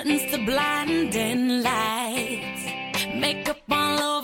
Open the blinding lights, makeup all over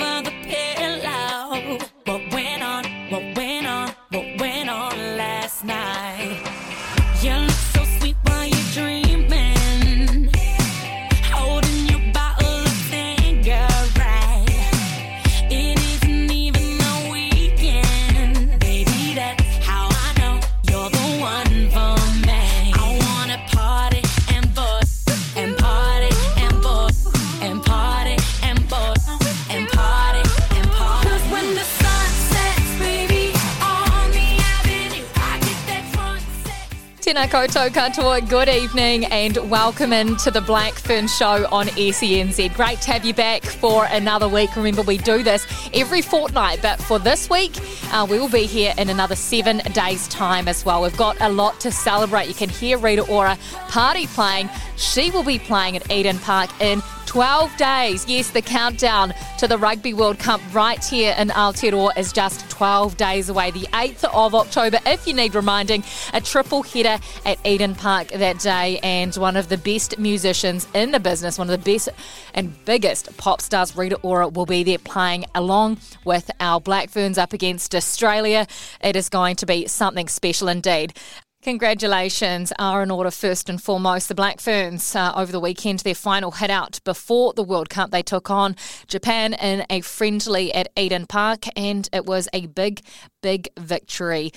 Tēnā koutou katoa, good evening and welcome into the Black Fern Show on SENZ. Great to have you back for another week. Remember, we do this every fortnight, but for this week, uh, we will be here in another seven days' time as well. We've got a lot to celebrate. You can hear Rita Ora party playing. She will be playing at Eden Park in 12 days. Yes, the countdown to the Rugby World Cup right here in Aotearoa is just 12 days away. The 8th of October, if you need reminding, a triple header at Eden Park that day. And one of the best musicians in the business, one of the best and biggest pop stars, Rita Ora, will be there playing along with our Black Ferns up against Australia. It is going to be something special indeed. Congratulations are in order first and foremost. The Black Ferns uh, over the weekend, their final hit out before the World Cup. They took on Japan in a friendly at Eden Park, and it was a big, big victory.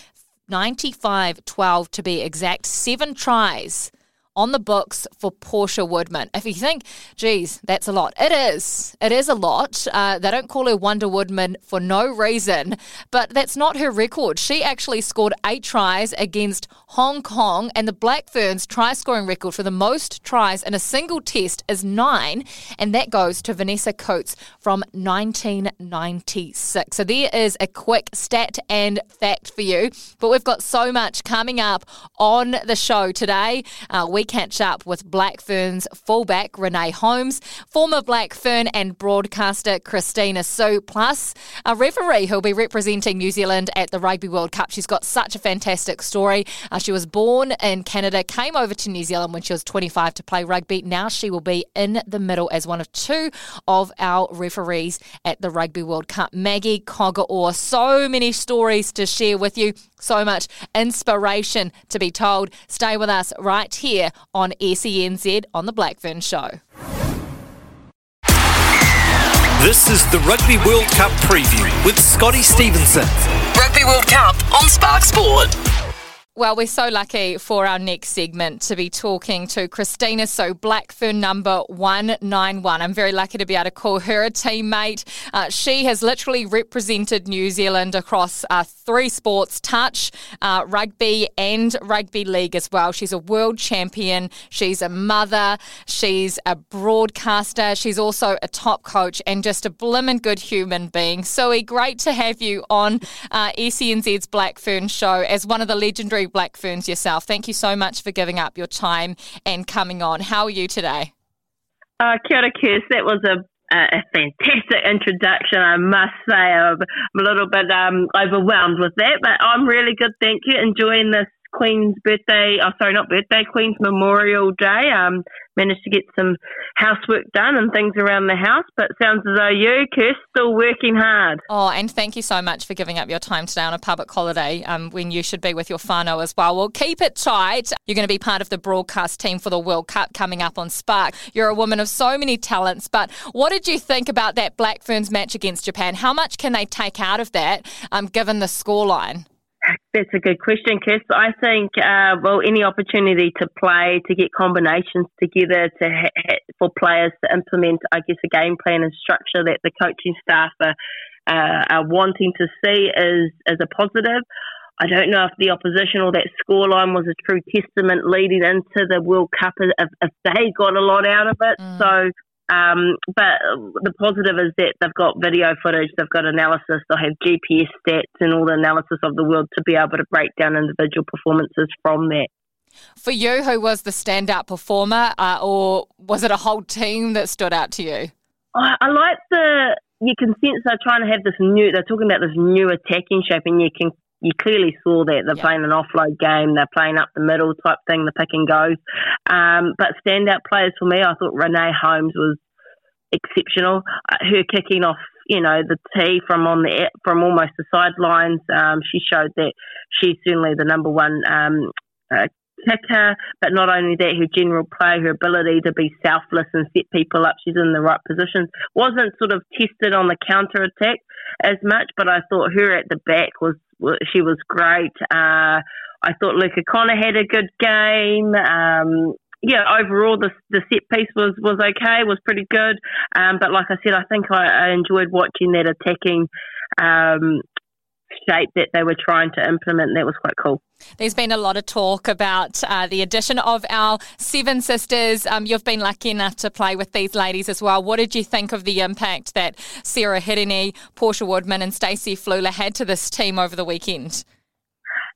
95 12 to be exact. Seven tries on the books for Portia Woodman. If you think, geez, that's a lot, it is. It is a lot. Uh, they don't call her Wonder Woodman for no reason, but that's not her record. She actually scored eight tries against Hong Kong, and the Black Ferns try scoring record for the most tries in a single test is nine, and that goes to Vanessa Cootes from 1996. So there is a quick stat and fact for you. But we've got so much coming up on the show today. Uh, we catch up with Black Ferns fullback Renee Holmes, former Black Fern and broadcaster Kristina Sue, plus a referee who'll be representing New Zealand at the Rugby World Cup. She's got such a fantastic story. Uh, she was born in Canada, came over to New Zealand when she was 25 to play rugby. Now she will be in the middle as one of two of our referees at the Rugby World Cup. Maggie Cogger-Orr, so many stories to share with you, so much inspiration to be told. Stay with us right here on SENZ on The Blackfern Show. This is the Rugby World Cup preview with Scotty Stevenson. Rugby World Cup on Spark Sport. Well, we're so lucky for our next segment to be talking to Kristina Sue Blackfern number 191. I'm very lucky to be able to call her a teammate. Uh, she has literally represented New Zealand across uh, three sports touch, uh, rugby, and rugby league as well. She's a world champion. She's a mother. She's a broadcaster. She's also a top coach and just a blimmin' good human being. Zoe, great to have you on uh, SENZ's Blackfern show as one of the legendary Black Ferns yourself. Thank you so much for giving up your time and coming on. How are you today? Uh, kia ora, Kirst. That was a, a fantastic introduction, I must say. I'm a little bit um, overwhelmed with that, but I'm really good, thank you. Enjoying this Queen's birthday, oh, sorry, not birthday, Queen's Memorial Day. Um, managed to get some housework done and things around the house, but sounds as though you, Kirst, still working hard. Oh, and thank you so much for giving up your time today on a public holiday um, when you should be with your whānau as well. Well, keep it tight. You're going to be part of the broadcast team for the World Cup coming up on Spark. You're a woman of so many talents, but what did you think about that Black Ferns match against Japan? How much can they take out of that um, given the scoreline? That's a good question, Chris. I think, uh, well, any opportunity to play, to get combinations together, to ha- ha- for players to implement, I guess, a game plan and structure that the coaching staff are, uh, are wanting to see is is a positive. I don't know if the opposition or that scoreline was a true testament leading into the World Cup if, if they got a lot out of it. Mm. So um, but the positive is that they've got video footage, they've got analysis, they'll have GPS stats and all the analysis of the world to be able to break down individual performances from that. For you, who was the standout performer, uh, or was it a whole team that stood out to you? I, I like the. You can sense they're trying to have this new. They're talking about this new attacking shape, and you can you clearly saw that they're yeah. playing an offload game, they're playing up the middle type thing, the pick and goes. Um, but standout players for me, I thought Renee Holmes was exceptional. Uh, her kicking off, you know, the tee from on the from almost the sidelines, um, she showed that she's certainly the number one um, uh, kicker. But not only that, her general play, her ability to be selfless and set people up, she's in the right positions. Wasn't sort of tested on the counter attack as much, but I thought her at the back was she was great. Uh, I thought Luka Connor had a good game. Um, yeah, overall the the set piece was was okay, was pretty good. Um, but like I said, I think I, I enjoyed watching that attacking um, shape that they were trying to implement. That was quite cool. There's been a lot of talk about uh, the addition of our seven sisters. Um, you've been lucky enough to play with these ladies as well. What did you think of the impact that Sarah Hirini, Portia Woodman, and Stacey Fluhler had to this team over the weekend?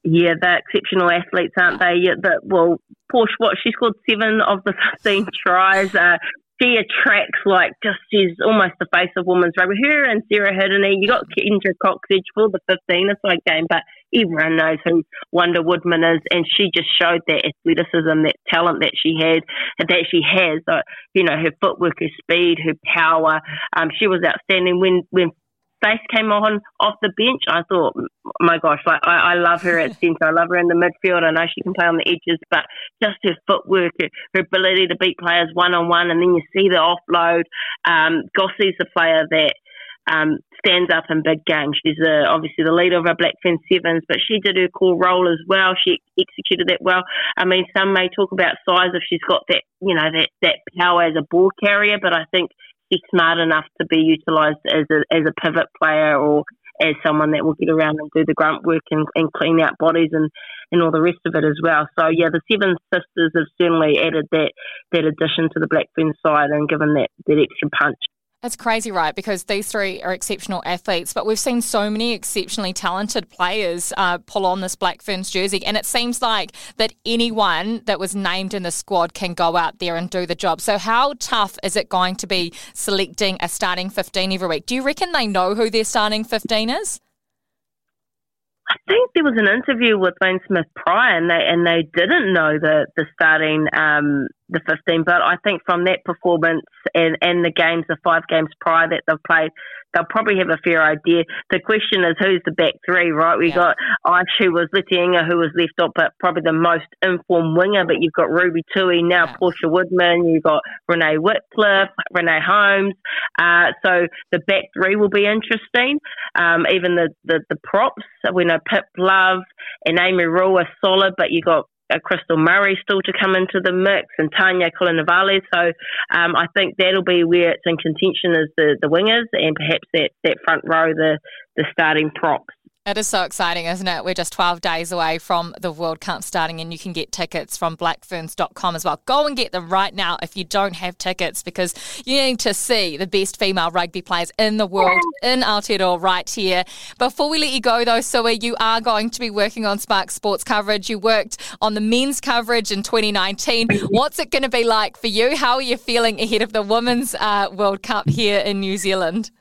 Yeah, they're exceptional athletes, aren't they? Yeah, but well, Portia, what she scored seven of the fifteen tries. Uh, she attracts like just she's almost the face of women's rugby. Her and Sarah Hirini, you got Kendra Cocksedge for the fifteen aside game, but everyone knows who Wonder Woodman is, and she just showed that athleticism, that talent that she had, that she has. Uh, you know, her footwork, her speed, her power. Um, she was outstanding when when Stace came on off the bench, I thought, my gosh, like I, I love her at centre. I love her in the midfield. I know she can play on the edges, but just her footwork, her, her ability to beat players one on one, and then you see the offload. Um, Gossie's the player that um, stands up in big games. She's uh, obviously the leader of our Black Blackfern Sevens, but she did her core role as well. She executed that well. I mean, some may talk about size if she's got that, you know, that, that power as a ball carrier, but I think smart enough to be utilised as a as a pivot player or as someone that will get around and do the grunt work and, and clean out bodies and, and all the rest of it as well. So yeah, the Seven Sisters have certainly added that that addition to the Blackfern side and given that, that extra punch. That's crazy, right? Because these three are exceptional athletes, but we've seen so many exceptionally talented players uh, pull on this Black Ferns jersey, and it seems like that anyone that was named in the squad can go out there and do the job. So, how tough is it going to be selecting a starting 15 every week? Do you reckon they know who their starting 15 is? I think there was an interview with Wayne Smith prior, and they and they didn't know the the starting um, the 15. But I think from that performance and, and the games, the five games prior that they've played, they'll probably have a fair idea. The question is who's the back three, right? We yeah. got Ice, who was Leti-I'iga, who was left off, but probably the most informed winger. But you've got Ruby Tui, now yeah. Portia Woodman, you've got Renee Wickliffe, Renee Holmes. Uh, so the back three will be interesting. Um, even the, the, the props, we know Pip Love and Amy Rule are solid, but you've got uh, Krystal Murray still to come into the mix and Tanya Kalounivale. So um, I think that'll be where it's in contention is the, the wingers and perhaps that, that front row, the, the starting props. It is so exciting, isn't it? We're just 12 days away from the World Cup starting, and you can get tickets from blackferns.com as well. Go and get them right now if you don't have tickets because you need to see the best female rugby players in the world in Aotearoa right here. Before we let you go, though, Sue, you are going to be working on Spark Sports coverage. You worked on the men's coverage in 2019. What's it going to be like for you? How are you feeling ahead of the Women's uh, World Cup here in New Zealand?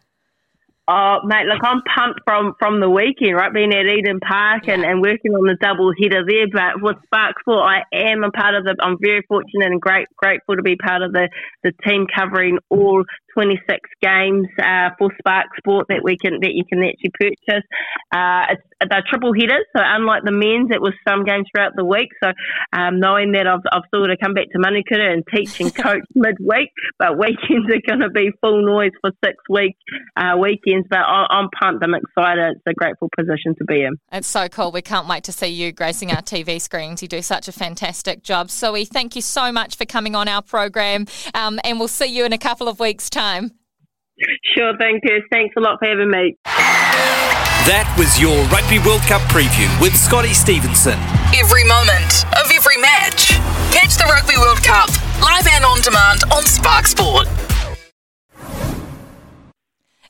Oh, mate, look, I'm pumped from, from the weekend, right? Being at Eden Park and, and working on the double header there. But with Spark Sport, I am a part of the, I'm very fortunate and great, grateful to be part of the, the team covering all 26 games uh, for Spark Sport that we can that you can actually purchase. Uh, it's they're triple headers, so unlike the men's, it was some games throughout the week. So um, knowing that I've, I've still got to come back to Manukura and teach and coach midweek, but weekends are going to be full noise for six week uh, weekends. But I, I'm pumped. I'm excited. It's a grateful position to be in. It's so cool. We can't wait to see you gracing our TV screens. You do such a fantastic job. So we thank you so much for coming on our program, um, and we'll see you in a couple of weeks' time. Sure thing, Kirst. Thanks a lot for having me. That was your Rugby World Cup preview with Scotty Stevenson. Every moment of every match. Catch the Rugby World Cup live and on demand on Spark Sport.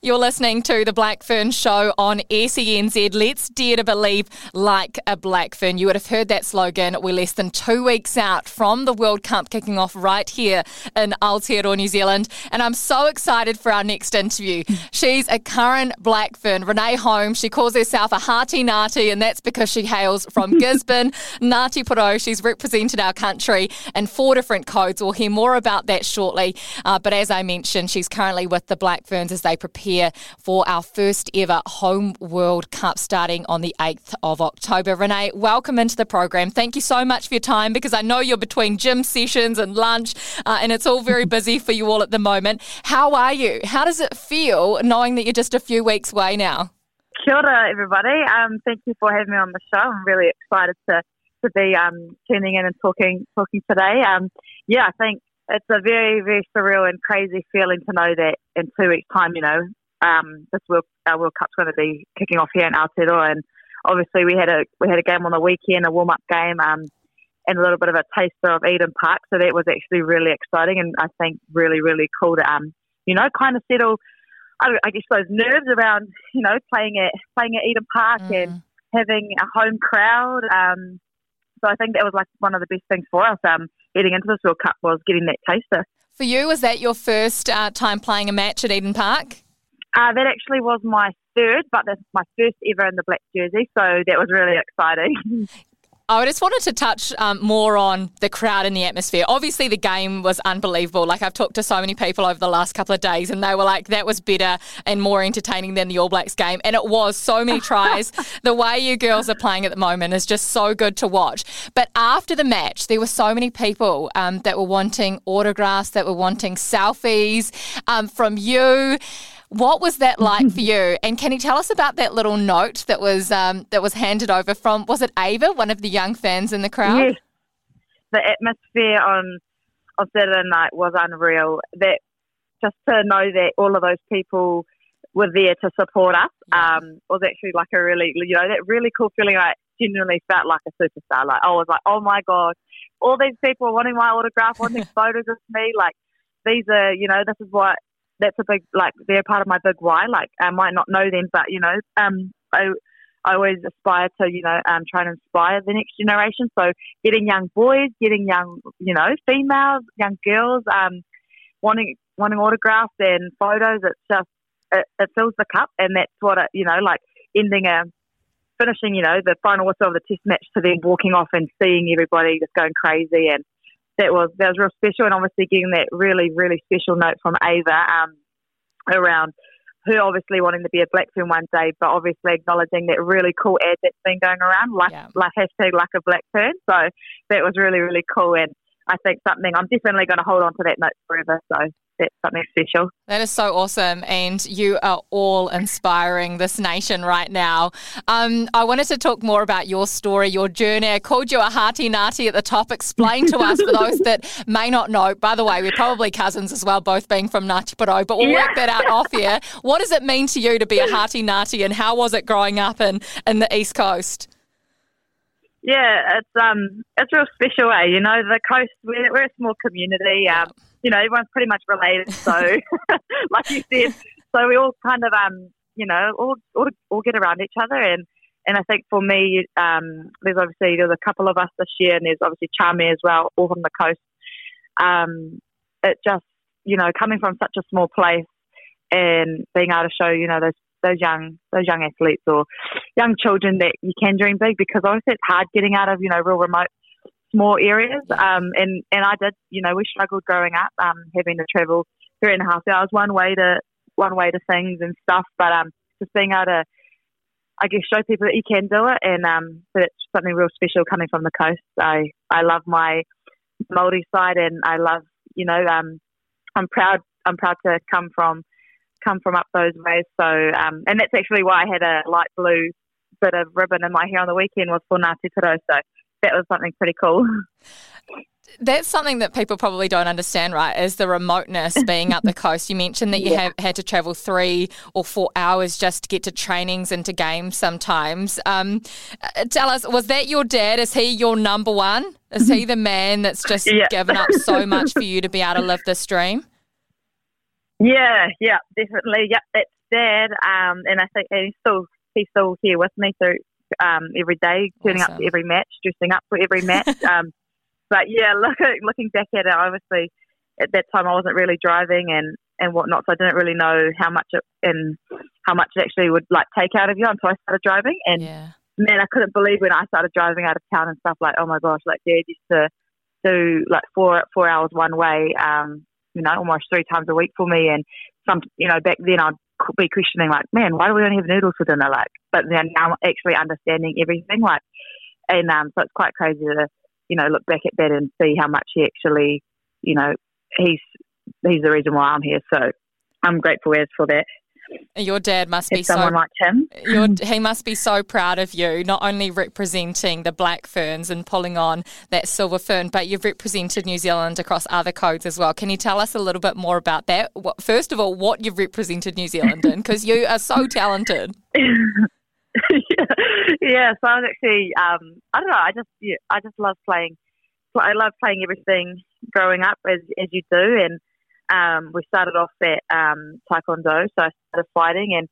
You're listening to the Black Fern Show on SENZ. Let's dare to believe like a Black Fern. You would have heard that slogan. We're less than two weeks out from the World Cup kicking off right here in Aotearoa, New Zealand. And I'm so excited for our next interview. She's a current Black Fern, Renee Holmes. She calls herself a Hati Ngati, and that's because she hails from Gisborne, Ngati Porou. She's represented our country in four different codes. We'll hear more about that shortly. Uh, but as I mentioned, she's currently with the Black Ferns as they prepare for our first ever Home World Cup starting on the 8th of October. Renee, welcome into the program. Thank you so much for your time because I know you're between gym sessions and lunch uh, and it's all very busy for you all at the moment. How are you? How does it feel knowing that you're just a few weeks away now? Kia ora, everybody. Um, thank you for having me on the show. I'm really excited to, to be um, tuning in and talking talking today. Um, yeah, I think it's a very, very surreal and crazy feeling to know that in two weeks' time, you know, um, this World, our World Cup's going to be kicking off here in Aotearoa, and obviously we had a we had a game on the weekend, a warm up game, um, and a little bit of a taster of Eden Park. So that was actually really exciting, and I think really really cool to um, you know, kind of settle. I, I guess those nerves around you know playing at playing at Eden Park mm. and having a home crowd. Um, so I think that was like one of the best things for us um, getting into this World Cup was getting that taster. For you, was that your first uh, time playing a match at Eden Park? Uh, that actually was my third, but that's my first ever in the black jersey, so that was really exciting. I just wanted to touch um, more on the crowd and the atmosphere. Obviously, the game was unbelievable. Like, I've talked to so many people over the last couple of days, and they were like, that was better and more entertaining than the All Blacks game. And it was so many tries. the way you girls are playing at the moment is just so good to watch. But after the match, there were so many people um, that were wanting autographs, that were wanting selfies um, from you. What was that like for you? And can you tell us about that little note that was um, that was handed over from was it Ava, one of the young fans in the crowd? Yes. The atmosphere on on Saturday night was unreal. That just to know that all of those people were there to support us yeah. um, was actually like a really you know that really cool feeling. I genuinely felt like a superstar. Like I was like, oh my god, all these people are wanting my autograph, wanting photos of me. Like these are you know this is what that's a big like they're part of my big why. Like I might not know them, but you know, um, I I always aspire to you know um try and inspire the next generation. So getting young boys, getting young you know females, young girls, um, wanting wanting autographs and photos. It's just it, it fills the cup, and that's what it you know like ending a finishing, you know, the final whistle of the test match to then walking off and seeing everybody just going crazy and that was that was real special, and obviously getting that really really special note from Ava um, around her obviously wanting to be a black fern one day, but obviously acknowledging that really cool ad that's been going around, like yeah. like hashtag like a black fern. So that was really really cool, and I think something I'm definitely going to hold on to that note forever. So that's something special. That is so awesome. And you are all inspiring this nation right now. Um, I wanted to talk more about your story, your journey. I called you a Hati Ngati at the top. Explain to us, for those that may not know. By the way, we're probably cousins as well, both being from Ngati but we'll yeah. work that out off here. What does it mean to you to be a Hati Ngati and how was it growing up in, in the East Coast? Yeah, it's um, it's real special, eh? You know, the coast we're, we're a small community. Um, you know, everyone's pretty much related. So, like you said, so we all kind of, um, you know, all, all, all get around each other. And, and I think for me, um, there's obviously, there's a couple of us this year and there's obviously Charmy as well, all from the coast. Um, it just, you know, coming from such a small place and being able to show, you know, those those young those young athletes or young children that you can dream big because obviously it's hard getting out of you know real remote small areas. Um, and, and I did, you know, we struggled growing up, um, having to travel three and a half hours one way to one way to things and stuff. But um, just being able to, I guess, show people that you can do it, and um, that it's something real special coming from the coast. I I love my Maori side, and I love you know um, I'm proud I'm proud to come from come from up those ways. So um, and that's actually why I had a light blue bit of ribbon in my hair on the weekend was for Ngāti Tiro. So that was something pretty cool. That's something that people probably don't understand, right? Is the remoteness being up the coast. You mentioned that you yeah. have had to travel three or four hours just to get to trainings and to games sometimes. Um, uh, tell us, was that your dad? Is he your number one? Is he the man that's just yeah. given up so much for you to be able to live this dream? Yeah, yeah, definitely. Yeah, that's dad. Um, and I think and he's still he's still here with me through um, every day, turning awesome. up to every match, dressing up for every match. um, but yeah, look, looking back at it, obviously at that time I wasn't really driving and and whatnot, so I didn't really know how much it and how much it actually would like take out of you until I started driving. And yeah. man, I couldn't believe when I started driving out of town and stuff. Like, oh my gosh, like Dad used to do like four four hours one way, um, you know, almost three times a week for me. And some, you know, back then I'd be questioning like, man, why do we only have noodles for dinner? Like, but then now I'm actually understanding everything. Like, and um, so it's quite crazy to you know, look back at that and see how much he actually, you know, he's he's the reason why I'm here. So I'm grateful as for that. Your dad must be someone so, like him. Your, he must be so proud of you, not only representing the black ferns and pulling on that silver fern, but you've represented New Zealand across other codes as well. Can you tell us a little bit more about that? First of all, what you've represented New Zealand in, because you are so talented. yeah, so I was actually, um, I don't know, I just, yeah, I just love playing. I love playing everything growing up as as you do, and um, we started off at um, taekwondo, so I started fighting, and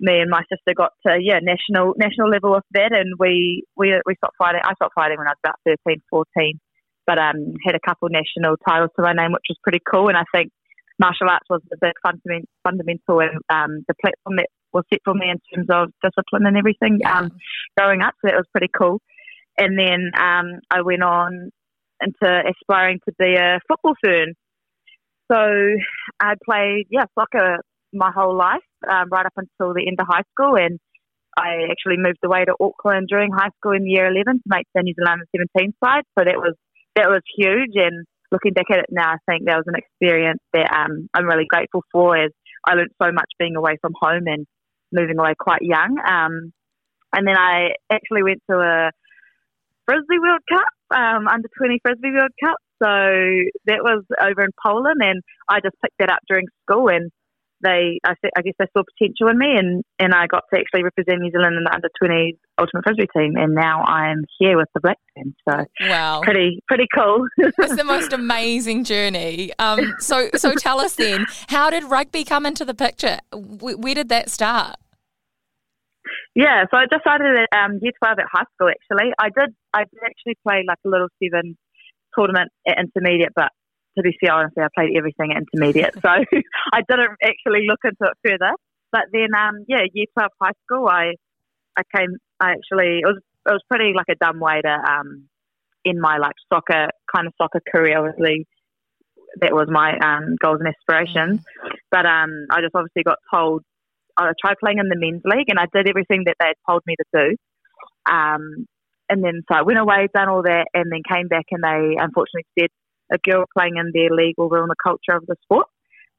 me and my sister got to yeah national national level with that, and we we we stopped fighting. I stopped fighting when I was about 13, 14, but um, had a couple national titles to my name, which was pretty cool, and I think martial arts was the big fundament, fundamental and um, the platform that was set for me in terms of discipline and everything um, growing up. So that was pretty cool. And then um, I went on into aspiring to be a football fern. So I played, yeah, soccer my whole life, um, right up until the end of high school. And I actually moved away to Auckland during high school in year 11 to make the New Zealand 17 side. So that was, that was huge. And looking back at it now, I think that was an experience that um, I'm really grateful for as I learned so much being away from home and moving away quite young. Um, and then I actually went to a Frisbee World Cup, um, under 20 Frisbee World Cup. So that was over in Poland, and I just picked that up during school. And they, I, I guess, they saw potential in me, and, and I got to actually represent New Zealand in the under 20 Ultimate Frisbee team. And now I'm here with the Black Team. So wow, pretty pretty cool. it's the most amazing journey. Um, so so tell us then, how did rugby come into the picture? Where, where did that start? Yeah, so I decided at um, year 12 at high school, actually. I did I did actually play like a little seven tournament at intermediate, but to be fair, honestly, I played everything at intermediate. So I didn't actually look into it further. But then, um, yeah, year 12 high school, I I came, I actually, it was, it was pretty like a dumb way to um, end my like soccer, kind of soccer career, obviously. That was my um, goals and aspirations. Mm. But um, I just obviously got told I tried playing in the men's league and I did everything that they had told me to do. Um, and then so I went away, done all that, and then came back and they unfortunately said a girl playing in their league will ruin the culture of the sport.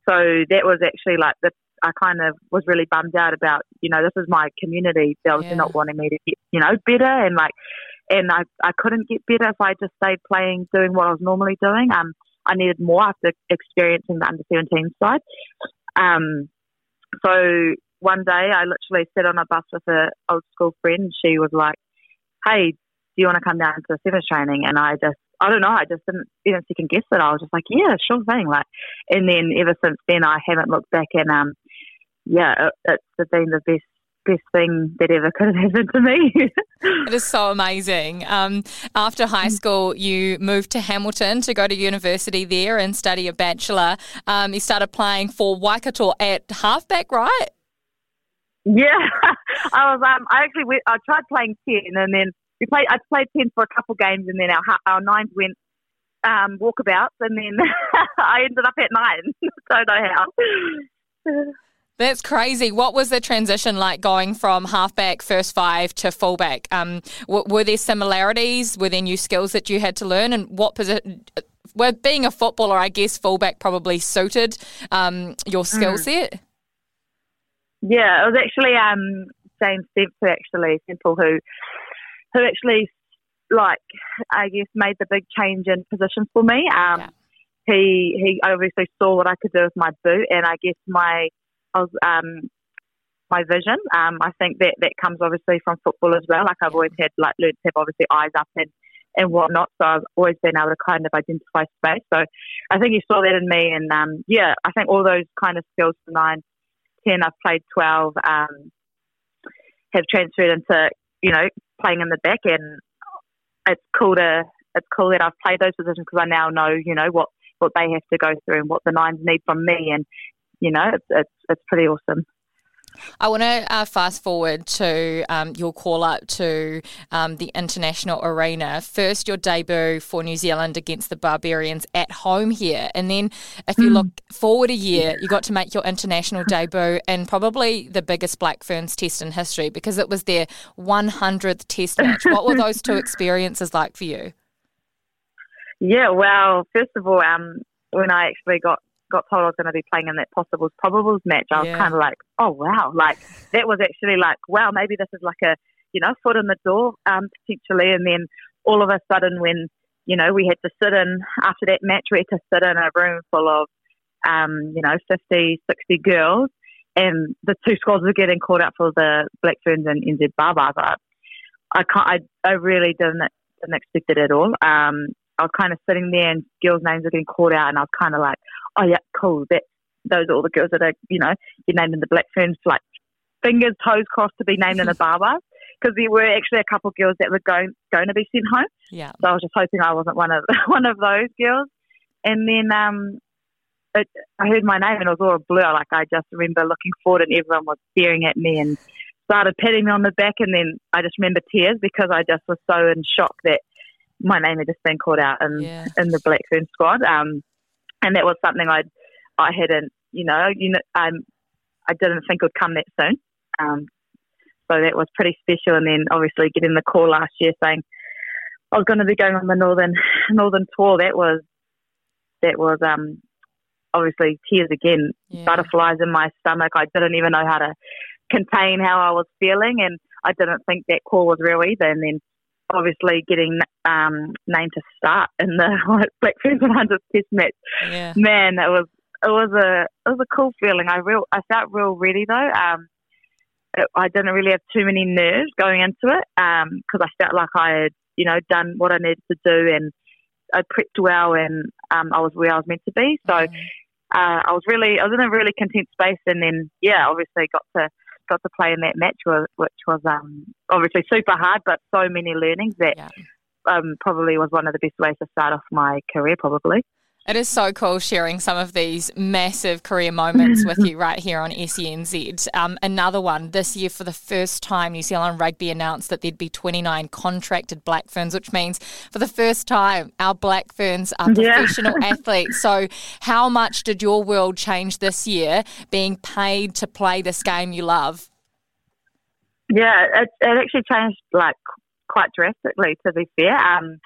So that was actually like the I kind of was really bummed out about, you know, this is my community. They was yeah. not wanting me to get, you know, better and like and I, I couldn't get better if I just stayed playing, doing what I was normally doing. Um I needed more after experiencing the under seventeen side. Um so one day I literally sat on a bus with an old school friend. She was like, "Hey, do you want to come down to sevens training?" And I just, I don't know, I just didn't you even second guess it. I was just like, "Yeah, sure thing." Like, and then ever since then, I haven't looked back. And um, yeah, it, it's been the best best thing that ever could have happened to me. it is so amazing. Um, after high mm. school, you moved to Hamilton to go to university there and study a bachelor. Um, you started playing for Waikato at halfback, right? Yeah, I was. Um, I actually went, I tried playing ten, and then we played. I played ten for a couple games, and then our our nines went um, walkabouts, and then I ended up at nine. Don't know how. That's crazy. What was the transition like going from halfback, first five to fullback? Um, w- were there similarities? Were there new skills that you had to learn? And what position? Well, being a footballer, I guess fullback probably suited um, your skill mm. set. Yeah, it was actually um, James Stemple, actually Simple, who who actually like I guess made the big change in positions for me. Um, yeah. He he obviously saw what I could do with my boot, and I guess my I was, um, my vision. Um, I think that that comes obviously from football as well. Like I've always had like learned to have obviously eyes up and and whatnot. So I've always been able to kind of identify space. So I think he saw that in me, and um, yeah, I think all those kind of skills from nine, ten, I've played twelve, um, have transferred into you know playing in the back, end, it's cool to it's cool that I've played those positions because I now know you know what what they have to go through and what the nines need from me, and you know it's it's, it's pretty awesome. I want to uh, fast forward to um, your call up to um, the international arena. First, your debut for New Zealand against the Barbarians at home here. And then, if you look hmm. forward a year, you got to make your international debut in probably the biggest Black Ferns test in history because it was their 100th test match. What were those two experiences like for you? Yeah, well, first of all, um, when I actually got got told I was going to be playing in that possibles probables match, I was yeah. kind of like, oh wow, like that was actually like, wow, maybe this is like a you know foot in the door um, potentially. And then all of a sudden, when you know we had to sit in after that match, we had to sit in a room full of um, you know 50, 60 girls, and the two squads were getting called out for the Black Ferns and NZ Barbars. I, I can't, I, I really didn't didn't expect it at all. Um, I was kind of sitting there and girls' names were getting called out, and I was kind of like, oh yeah, cool. That those are all the girls that are, you know, you're named in the Black Ferns, like fingers, toes crossed to be named in the Barbars. Because there were actually a couple of girls that were going going to be sent home. Yeah. So I was just hoping I wasn't one of one of those girls. And then um, it, I heard my name and it was all a blur. Like I just remember looking forward and everyone was staring at me and started patting me on the back. And then I just remember tears because I just was so in shock that my name had just been called out in yeah. in the Black Fern squad. Um, and that was something I I hadn't you know you know um, I didn't think would come that soon. Um, so that was pretty special. And then obviously getting the call last year saying I was going to be going on the northern northern tour. That was that was um obviously tears again, yeah. butterflies in my stomach. I didn't even know how to contain how I was feeling, and I didn't think that call was real either. And then obviously getting um, named to start in the Black Ferns 100 Test match. Yeah. Man, it was it was a it was a cool feeling. I real I felt real ready though. Um, it, I didn't really have too many nerves going into it because um, I felt like I had you know done what I needed to do and I prepped well and um, I was where I was meant to be. So mm. uh, I was really I was in a really content space and then yeah, obviously got to got to play in that match, which was um, obviously super hard, but so many learnings that yeah. um, probably was one of the best ways to start off my career, probably. It is so cool sharing some of these massive career moments with you right here on SENZ. Um, another one this year, for the first time, New Zealand Rugby announced that there'd be 29 contracted Black Ferns, which means for the first time, our Black Ferns are professional yeah. athletes. So, how much did your world change this year being paid to play this game you love? Yeah, it, it actually changed like quite drastically, to be fair. Um,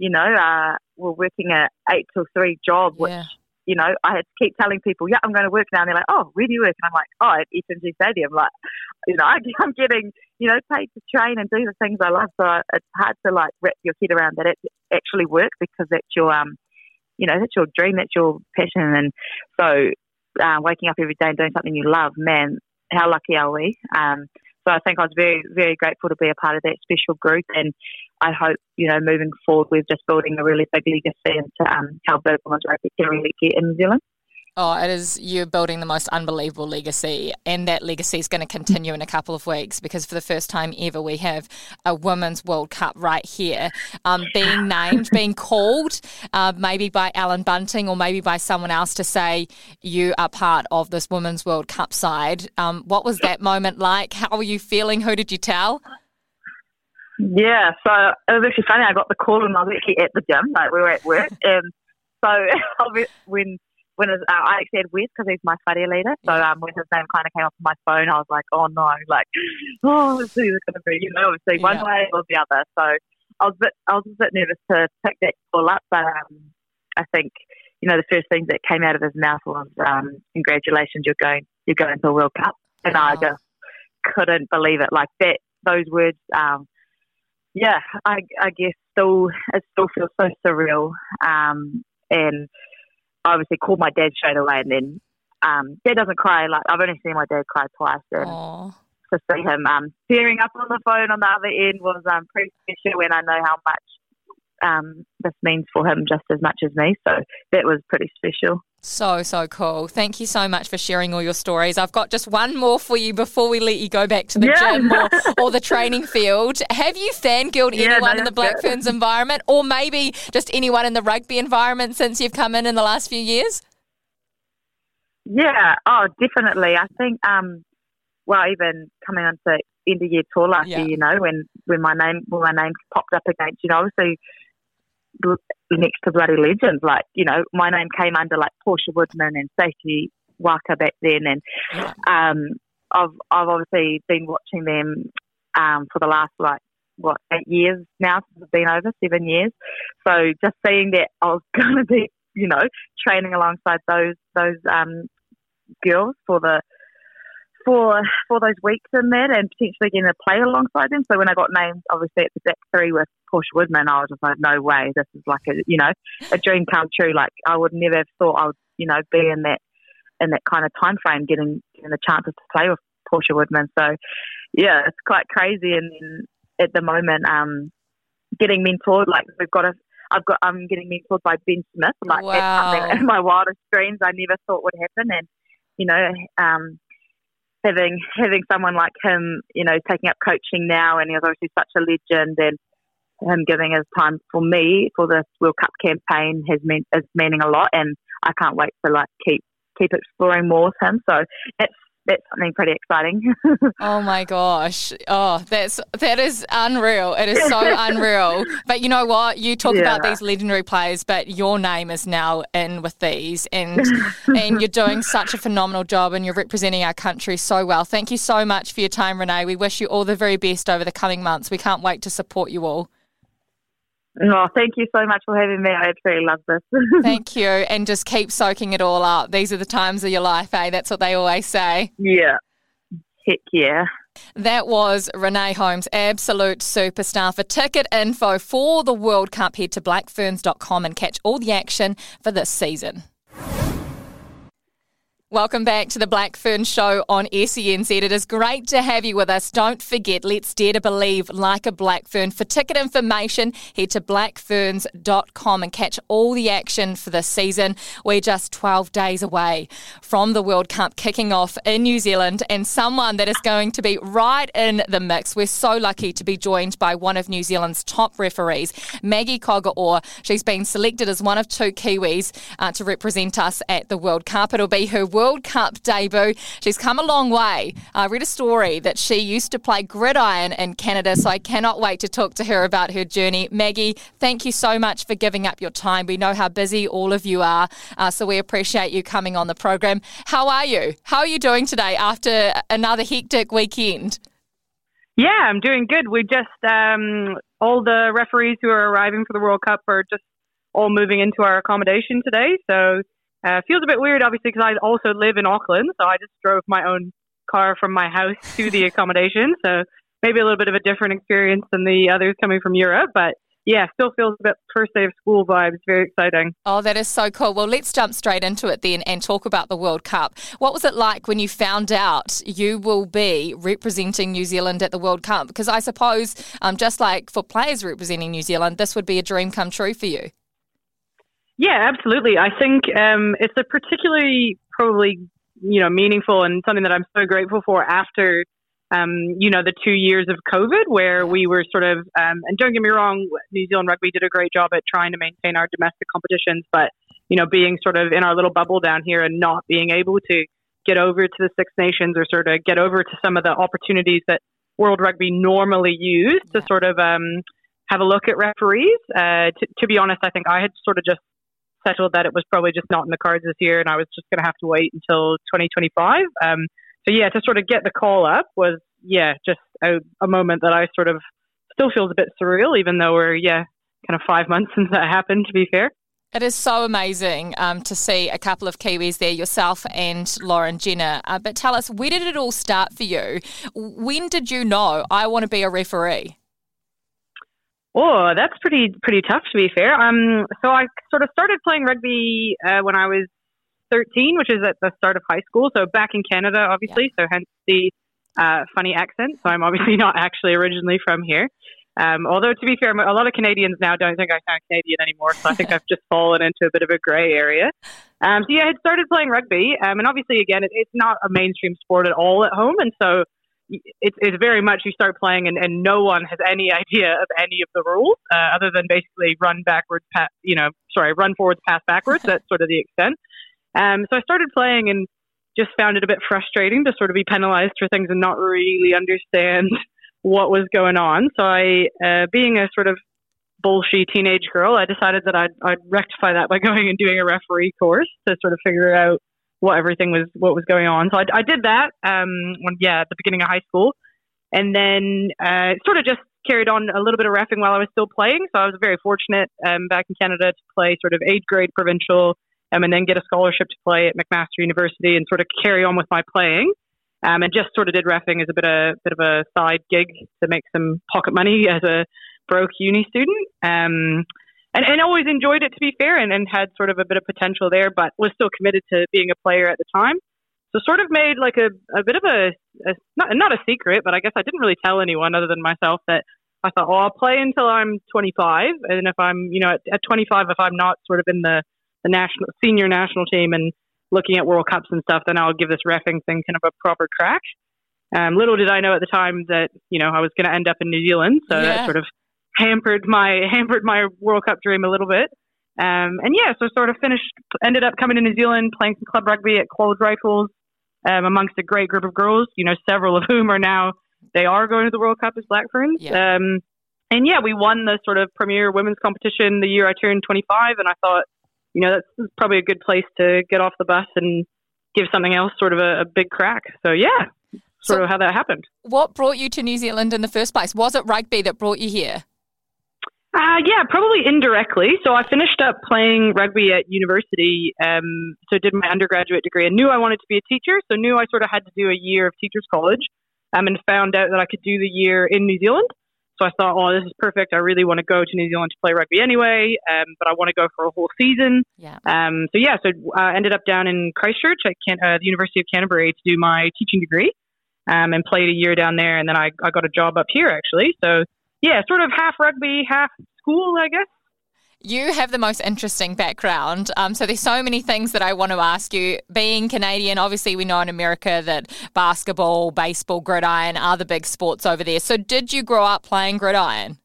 you know, uh, we're working a eight till three job, which, yeah. you know, I had to keep telling people, yeah, I'm going to work now. And they're like, oh, where do you work? And I'm like, oh, at FMG Stadium. Like, you know, I'm getting, you know, paid to train and do the things I love. So it's hard to like wrap your head around that it actually works because that's your, um, you know, that's your dream, that's your passion. And so uh, waking up every day and doing something you love, man, how lucky are we? Um, so I think I was very, very grateful to be a part of that special group. And I hope, you know, moving forward, we're just building a really big legacy into um, how big women's rugby can really get in New Zealand. Oh, it is you're building the most unbelievable legacy, and that legacy is going to continue in a couple of weeks because for the first time ever, we have a Women's World Cup right here, um, being named, being called, uh, maybe by Allan Bunting or maybe by someone else to say you are part of this Women's World Cup side. Um, what was that moment like? How were you feeling? Who did you tell? Yeah, so it was actually funny. I got the call and I was actually at the gym, like we were at work, and so when when his, uh, I actually had Wes because he's my study leader. So um, when his name kind of came up on my phone, I was like, oh no, like, oh, this is going to be, you know, obviously one way or the other. So I was a bit, I was a bit nervous to pick that call up, but um, I think, you know, the first thing that came out of his mouth was, um, congratulations, you're going, you're going to a World Cup, and wow. I just couldn't believe it. Like that, those words, um, yeah, I, I guess still it still feels so surreal. Um, and I obviously called my dad straight away, and then um, dad doesn't cry. Like I've only seen my dad cry twice, and Aww. to see him um, tearing up on the phone on the other end was um, pretty special. When I know how much um, this means for him just as much as me, so that was pretty special. So, so cool. Thank you so much for sharing all your stories. I've got just one more for you before we let you go back to the yeah. gym or, or, the training field. Have you fangirled yeah, anyone no, in the Black good. Ferns environment or maybe just anyone in the rugby environment since you've come in in the last few years? Yeah, oh, definitely. I think, um, well, even coming onto end of year tour last yeah. year, you know, when, when my name when my name popped up against, you know, obviously next to bloody legends. Like, you know, my name came under like Portia Woodman and Stacey Waaka back then. And um, I've, I've obviously been watching them um, for the last like, what, eight years now I've been over, seven years. So just seeing that I was going to be, you know, training alongside those, those um, girls for the for for those weeks in that and potentially getting to play alongside them. So when I got named, obviously at the back three with Portia Woodman, I was just like, no way, this is like a you know a dream come true. Like I would never have thought I would you know be in that in that kind of time frame, getting getting the chances to play with Portia Woodman. So yeah, it's quite crazy. And, and at the moment, um, getting mentored, like we've got a I've got I'm getting mentored by Ben Smith. Like wow. that's something in my wildest dreams I never thought would happen. And you know, um, having having someone like him, you know, taking up coaching now, and he's obviously such a legend, and him giving his time for me for this World Cup campaign has meant is meaning a lot, and I can't wait to like keep keep exploring more with him. So it's that's something pretty exciting. oh my gosh. Oh, that's that is unreal. It is so unreal. But you know what? You talk yeah. about these legendary players, but your name is now in with these and and you're doing such a phenomenal job and you're representing our country so well. Thank you so much for your time, Renee. We wish you all the very best over the coming months. We can't wait to support you all. Oh, thank you so much for having me. I absolutely love this. thank you. And just keep soaking it all up. These are the times of your life, eh? That's what they always say. Yeah. Heck yeah. That was Renee Holmes, absolute superstar. For ticket info for the World Cup, head to blackferns.com and catch all the action for this season. Welcome back to the Black Fern Show on SENZ. It is great to have you with us. Don't forget, let's dare to believe like a Black Fern. For ticket information, head to blackferns.com and catch all the action for this season. We're just 12 days away from the World Cup kicking off in New Zealand and someone that is going to be right in the mix. We're so lucky to be joined by one of New Zealand's top referees, Maggie Cogger-Orr. She's been selected as one of two Kiwis uh, to represent us at the World Cup. It'll be her World Cup debut. She's come a long way. I read a story that she used to play gridiron in Canada, so I cannot wait to talk to her about her journey. Maggie, thank you so much for giving up your time. We know how busy all of you are, uh, so we appreciate you coming on the program. How are you? How are you doing today after another hectic weekend? Yeah, I'm doing good. We just um, all the referees who are arriving for the World Cup are just all moving into our accommodation today. So uh, feels a bit weird, obviously, because I also live in Auckland, so I just drove my own car from my house to the accommodation. So maybe a little bit of a different experience than the others coming from Europe, but yeah, still feels a bit first day of school vibes. Very exciting. Oh, that is so cool. Well, let's jump straight into it then and talk about the World Cup. What was it like when you found out you will be representing New Zealand at the World Cup? Because I suppose, um, just like for players representing New Zealand, this would be a dream come true for you. Yeah, absolutely. I think um, it's a particularly probably you know meaningful and something that I'm so grateful for after um, you know the two years of COVID, where we were sort of um, and don't get me wrong, New Zealand rugby did a great job at trying to maintain our domestic competitions, but you know being sort of in our little bubble down here and not being able to get over to the Six Nations or sort of get over to some of the opportunities that World Rugby normally use to sort of um, have a look at referees. Uh, t- to be honest, I think I had sort of just settled that it was probably just not in the cards this year, and I was just going to have to wait until 2025. Um, so yeah, to sort of get the call up was yeah, just a, a moment that I sort of still feels a bit surreal, even though we're yeah, kind of five months since that happened. To be fair. It is so amazing um, to see a couple of Kiwis there, yourself and Lauren Jenner. Uh, but tell us, where did it all start for you? When did you know I want to be a referee? Oh, that's pretty pretty tough to be fair. Um, so I sort of started playing rugby uh, when I was 13, which is at the start of high school. So back in Canada, obviously. Yeah. So hence the uh, funny accent. So I'm obviously not actually originally from here. Um, although to be fair, a lot of Canadians now don't think I sound Canadian anymore, so I think I've just fallen into a bit of a grey area. Um, so yeah, I had started playing rugby, um, and obviously, again, it, it's not a mainstream sport at all at home, and so it's, it's very much you start playing, and, and no one has any idea of any of the rules uh, other than basically run backwards, pass, you know, sorry, run forwards, pass backwards. That's sort of the extent. Um, so I started playing and just found it a bit frustrating to sort of be penalized for things and not really understand what was going on. So I, uh, being a sort of bullshit teenage girl, I decided that I'd, I'd rectify that by going and doing a referee course to sort of figure out what everything was, what was going on. So I, I did that, um, when, yeah, at the beginning of high school. And then, uh, sort of just carried on a little bit of refing while I was still playing. So I was very fortunate, um, back in Canada to play sort of age grade provincial, um, and then get a scholarship to play at McMaster University and sort of carry on with my playing. Um, and just sort of did refing as a bit of bit of a side gig to make some pocket money as a broke uni student. Um, and, and always enjoyed it to be fair, and, and had sort of a bit of potential there, but was still committed to being a player at the time. So sort of made like a, a bit of a, a not not a secret, but I guess I didn't really tell anyone other than myself that I thought, oh, I'll play until I'm 25, and if I'm, you know, at, at 25, if I'm not sort of in the the national senior national team and looking at World Cups and stuff, then I'll give this refing thing kind of a proper crack. Um, little did I know at the time that you know I was going to end up in New Zealand, so yeah. that sort of hampered my hampered my World Cup dream a little bit. Um, and yeah, so sort of finished, ended up coming to New Zealand, playing some club rugby at College Rifles, um, amongst a great group of girls. You know, several of whom are now they are going to the World Cup as Black Ferns. Yeah. Um, and yeah, we won the sort of premier women's competition the year I turned 25, and I thought you know, that's probably a good place to get off the bus and give something else sort of a, a big crack. So, yeah, sort so of how that happened. What brought you to New Zealand in the first place? Was it rugby that brought you here? Uh, yeah, probably indirectly. So I finished up playing rugby at university. Um, so did my undergraduate degree and knew I wanted to be a teacher. So knew I sort of had to do a year of teachers college. Um, and found out that I could do the year in New Zealand. So I thought, oh, this is perfect. I really want to go to New Zealand to play rugby anyway, um, but I want to go for a whole season. Yeah. Um, so yeah, so I uh, ended up down in Christchurch at Can- uh, the University of Canterbury to do my teaching degree, um, and played a year down there, and then I, I got a job up here actually. So yeah, sort of half rugby, half school, I guess. You have the most interesting background. Um, so there's so many things that I want to ask you. Being Canadian, obviously we know in America that basketball, baseball, gridiron are the big sports over there. So did you grow up playing gridiron?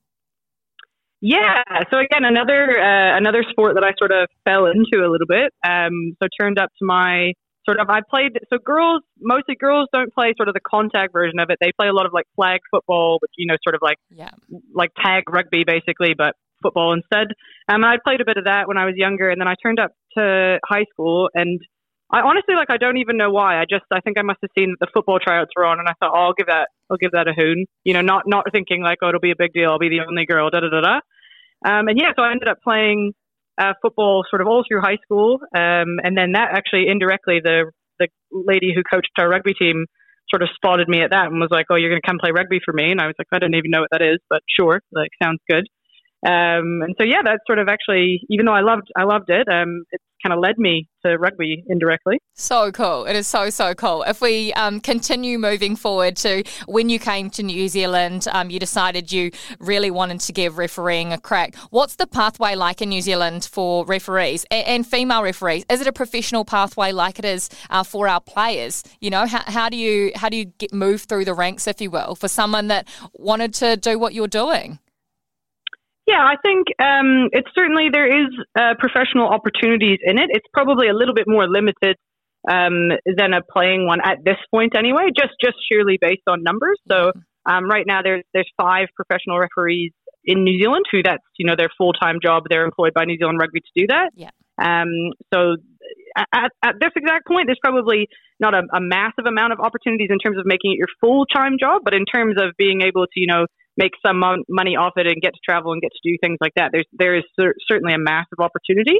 Yeah. So again, another uh, another sport that I sort of fell into a little bit. Um, so turned up to my sort of I played. So girls, mostly girls don't play sort of the contact version of it. They play a lot of like flag football, which you know, sort of like yeah. like tag rugby basically, but football instead. Um, I played a bit of that when I was younger, and then I turned up to high school, and I honestly like I don't even know why. I just I think I must have seen that the football tryouts were on, and I thought, oh, I'll give that I'll give that a hoon. You know, not not thinking like oh it'll be a big deal. I'll be the only girl. Da da da da. Um, and yeah, so I ended up playing uh, football sort of all through high school, um, and then that actually indirectly the the lady who coached our rugby team sort of spotted me at that and was like, "Oh, you're going to come play rugby for me?" And I was like, "I don't even know what that is, but sure, like sounds good." Um, and so yeah, that's sort of actually, even though I loved I loved it, um, it's kind of led me to rugby indirectly. So cool! It is so so cool. If we um, continue moving forward to when you came to New Zealand, um, you decided you really wanted to give refereeing a crack. What's the pathway like in New Zealand for referees and, and female referees? Is it a professional pathway like it is uh, for our players? You know, how, how do you how do you get move through the ranks, if you will, for someone that wanted to do what you're doing? Yeah, I think um, it's certainly there is uh, professional opportunities in it. It's probably a little bit more limited um, than a playing one at this point, anyway. Just just sheerly based on numbers. So Um, right now, there's there's five professional referees in New Zealand who that's you know their full time job. They're employed by New Zealand Rugby to do that. Yeah. Um, so at, at this exact point, there's probably not a, a massive amount of opportunities in terms of making it your full time job, but in terms of being able to you know make some mon- money off it and get to travel and get to do things like that, there's there is cer- certainly a massive opportunity.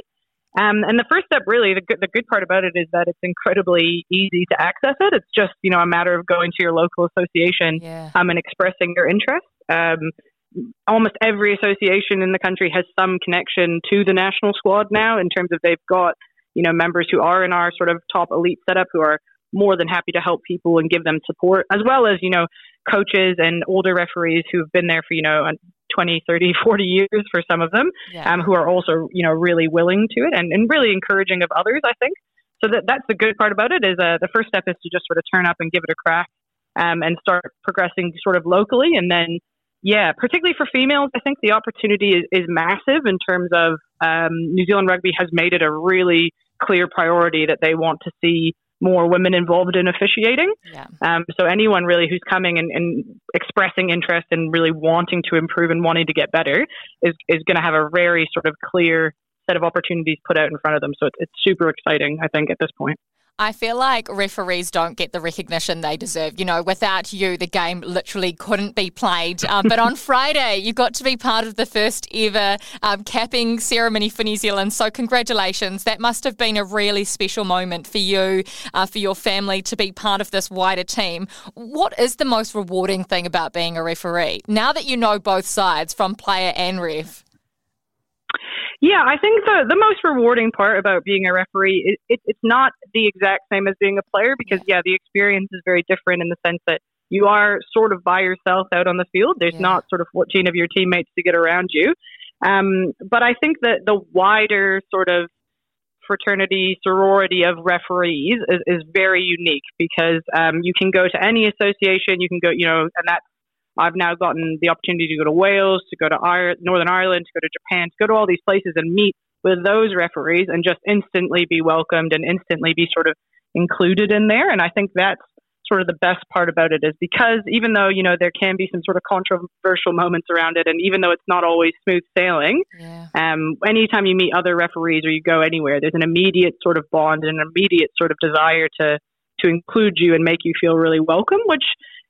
Um, and the first step, really, the good, the good part about it is that it's incredibly easy to access it. It's just, you know, a matter of going to your local association Yeah. um, and expressing your interest. Um, almost every association in the country has some connection to the national squad now in terms of they've got, you know, members who are in our sort of top elite setup who are more than happy to help people and give them support, as well as, you know, coaches and older referees who've been there for, you know, 20, 30, 40 years for some of them Yeah. um, who are also you know really willing to it and, and really encouraging of others. I think so. That that's the good part about it is uh, the first step is to just sort of turn up and give it a crack um, and start progressing sort of locally, and then yeah, particularly for females, I think the opportunity is, is massive in terms of um, New Zealand Rugby has made it a really clear priority that they want to see more women involved in officiating. yeah. Um, so anyone really who's coming and, and expressing interest and really wanting to improve and wanting to get better is, is going to have a very sort of clear set of opportunities put out in front of them. So it's, it's super exciting, I think, at this point. I feel like referees don't get the recognition they deserve. You know, without you, the game literally couldn't be played. Um, but on Friday, you got to be part of the first ever um, capping ceremony for New Zealand. So, congratulations. That must have been a really special moment for you, uh, for your family to be part of this wider team. What is the most rewarding thing about being a referee? Now that you know both sides, from player and ref. Yeah, I think the the most rewarding part about being a referee is it, it's not the exact same as being a player because yeah, the experience is very different in the sense that you are sort of by yourself out on the field. There's Yeah. not sort of 14 of your teammates to get around you. Um, but I think that the wider sort of fraternity sorority of referees is, is very unique because um, you can go to any association, you can go, you know, and that's I've now gotten the opportunity to go to Wales, to go to Ireland, Northern Ireland, to go to Japan, to go to all these places and meet with those referees and just instantly be welcomed and instantly be sort of included in there. And I think that's sort of the best part about it is because even though, you know, there can be some sort of controversial moments around it and even though it's not always smooth sailing, Yeah. um, anytime you meet other referees or you go anywhere, there's an immediate sort of bond and an immediate sort of desire to to include you and make you feel really welcome. Which,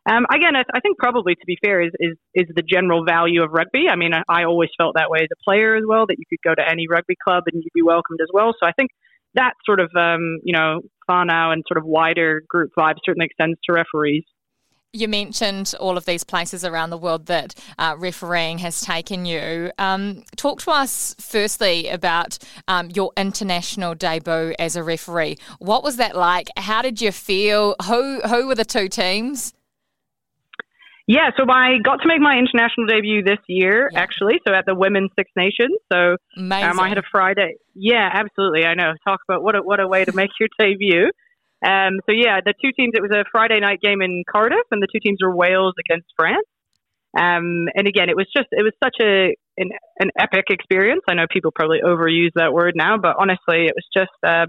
um, again, I, I think probably to be fair is, is is the general value of rugby. I mean, I, I always felt that way as a player as well. That you could go to any rugby club and you'd be welcomed as well. So I think that sort of um, you know whānau and sort of wider group vibe certainly extends to referees. You mentioned all of these places around the world that uh, refereeing has taken you. Um, talk to us firstly about um, your international debut as a referee. What was that like? How did you feel? Who who were the two teams? Yeah, so I got to make my international debut this year, Yeah. actually. So at the Women's Six Nations. So Um, I had a Friday. Yeah, absolutely. I know. Talk about what a what a way to make your debut. Um, so yeah, the two teams. It was a Friday night game in Cardiff, and the two teams were Wales against France. Um, and again, it was just it was such a an, an epic experience. I know people probably overuse that word now, but honestly, it was just um,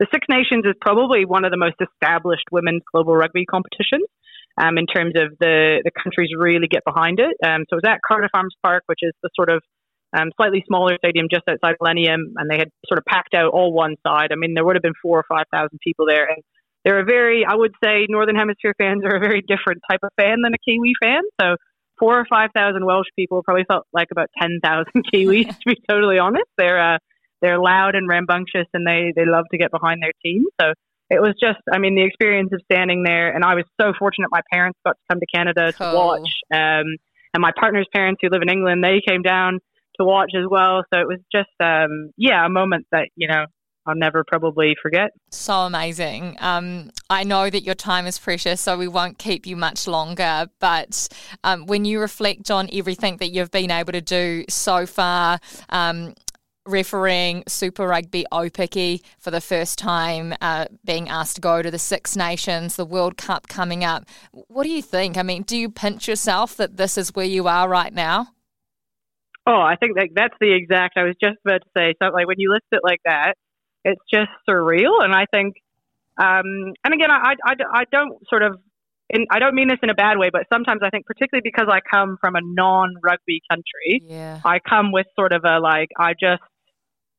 the Six Nations is probably one of the most established women's global rugby competitions. Um, in terms of the the countries really get behind it. Um, so it was at Cardiff Arms Park, which is the sort of um, slightly smaller stadium just outside Millennium, and they had sort of packed out all one side. I mean, there would have been four or five thousand people there, and they're a very, I would say, Northern Hemisphere fans are a very different type of fan than a Kiwi fan. So four or five thousand Welsh people probably felt like about ten thousand Kiwis, to be totally honest. They're uh, they're loud and rambunctious, and they they love to get behind their team. So it was just, I mean, the experience of standing there, and I was so fortunate. My parents got to come to Canada Cool. to watch, um, and my partner's parents who live in England, they came down to watch as well. So it was just, um, yeah, a moment that you know I'll never probably forget. So amazing. Um, I know that your time is precious, so we won't keep you much longer. But um, when you reflect on everything that you've been able to do so far, um, refereeing Super Rugby Aupiki for the first time, uh, being asked to go to the Six Nations, the World Cup coming up, what do you think? I mean, do you pinch yourself that this is where you are right now? Oh, I think that that's the exact. I was just about to say something like when you list it like that, it's just surreal. And I think, um, and again, I, I, I don't sort of and I don't mean this in a bad way, but sometimes I think, particularly because I come from a non-rugby country, Yeah. I come with sort of a like, I just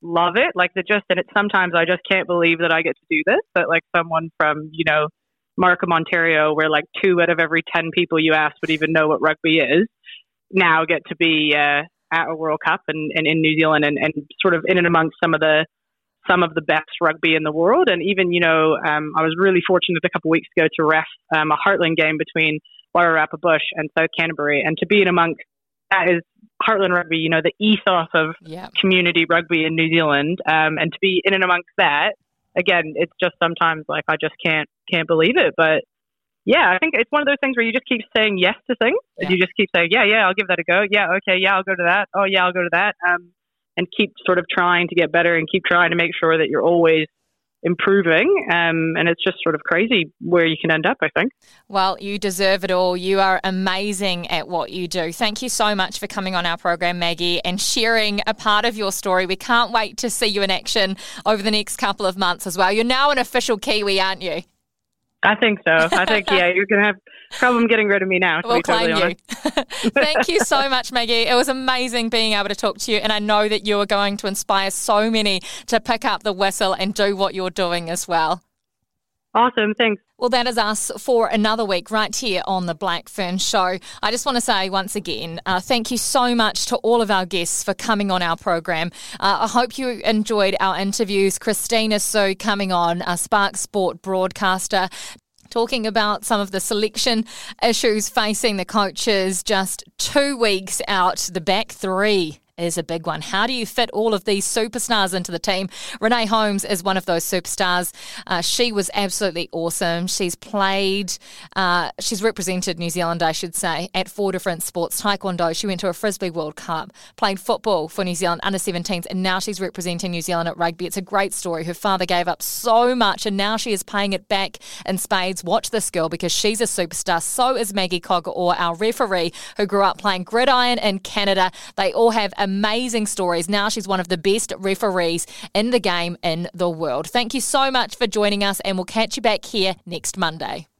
love it. Like the just, and it's sometimes I just can't believe that I get to do this. But like someone from, you know, Markham, Ontario, where like two out of every 10 people you ask would even know what rugby is, now get to be uh, at a World Cup and, and in New Zealand and, and sort of in and amongst some of the some of the best rugby in the world. And even, you know, um, I was really fortunate a couple of weeks ago to ref um, a Heartland game between Wairarapa Bush and South Canterbury. And to be in amongst that is Heartland rugby, you know, the ethos of Yeah. community rugby in New Zealand. Um, and to be in and amongst that, again, it's just sometimes like I just can't can't believe it. But yeah, I think it's one of those things where you just keep saying yes to things. Yeah. You just keep saying, yeah, yeah, I'll give that a go. Yeah, okay, yeah, I'll go to that. Oh, yeah, I'll go to that. Um, and keep sort of trying to get better and keep trying to make sure that you're always improving. Um, and it's just sort of crazy where you can end up, I think. Well, you deserve it all. You are amazing at what you do. Thank you so much for coming on our program, Maggie, and sharing a part of your story. We can't wait to see you in action over the next couple of months as well. You're now an official Kiwi, aren't you? I think so. I think, yeah, you're going to have problem getting rid of me now, to We'll be totally claim honest. you. Thank you so much, Maggie. It was amazing being able to talk to you, and I know that you are going to inspire so many to pick up the whistle and do what you're doing as well. Awesome. Thanks. Well, that is us for another week right here on the Black Fern Show. I just want to say once again, uh, thank you so much to all of our guests for coming on our program. Uh, I hope you enjoyed our interviews. Kristina Sue coming on, a Spark Sport broadcaster. Talking about some of the selection issues facing the coaches just two weeks out, the back three is a big one. How do you fit all of these superstars into the team? Renee Holmes is one of those superstars. Uh, she was absolutely awesome. She's played, uh, she's represented New Zealand, I should say, at four different sports. Taekwondo, she went to a Frisbee World Cup, played football for New Zealand under 17s, and now she's representing New Zealand at rugby. It's a great story. Her father gave up so much, and now she is paying it back in spades. Watch this girl because she's a superstar. So is Maggie Cogger-Orr our referee, who grew up playing gridiron in Canada. They all have amazing stories. Now she's one of the best referees in the game in the world. Thank you so much for joining us, and we'll catch you back here next Monday.